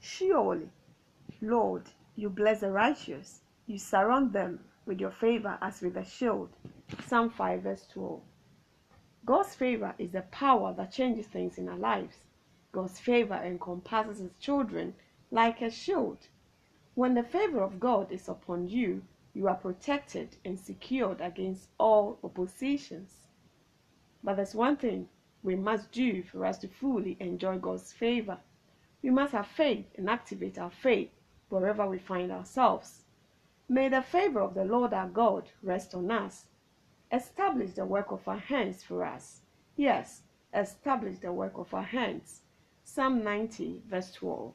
Surely, Lord, you bless the righteous. You surround them with your favor as with a shield. Psalm 5, verse 12. God's favor is the power that changes things in our lives. God's favor encompasses his children like a shield. When the favor of God is upon you, you are protected and secured against all oppositions. But there's one thing we must do for us to fully enjoy God's favor. We must have faith and activate our faith wherever we find ourselves. May the favor of the Lord our God rest on us. Establish the work of our hands for us. Yes, establish the work of our hands. Psalm 90, verse 12.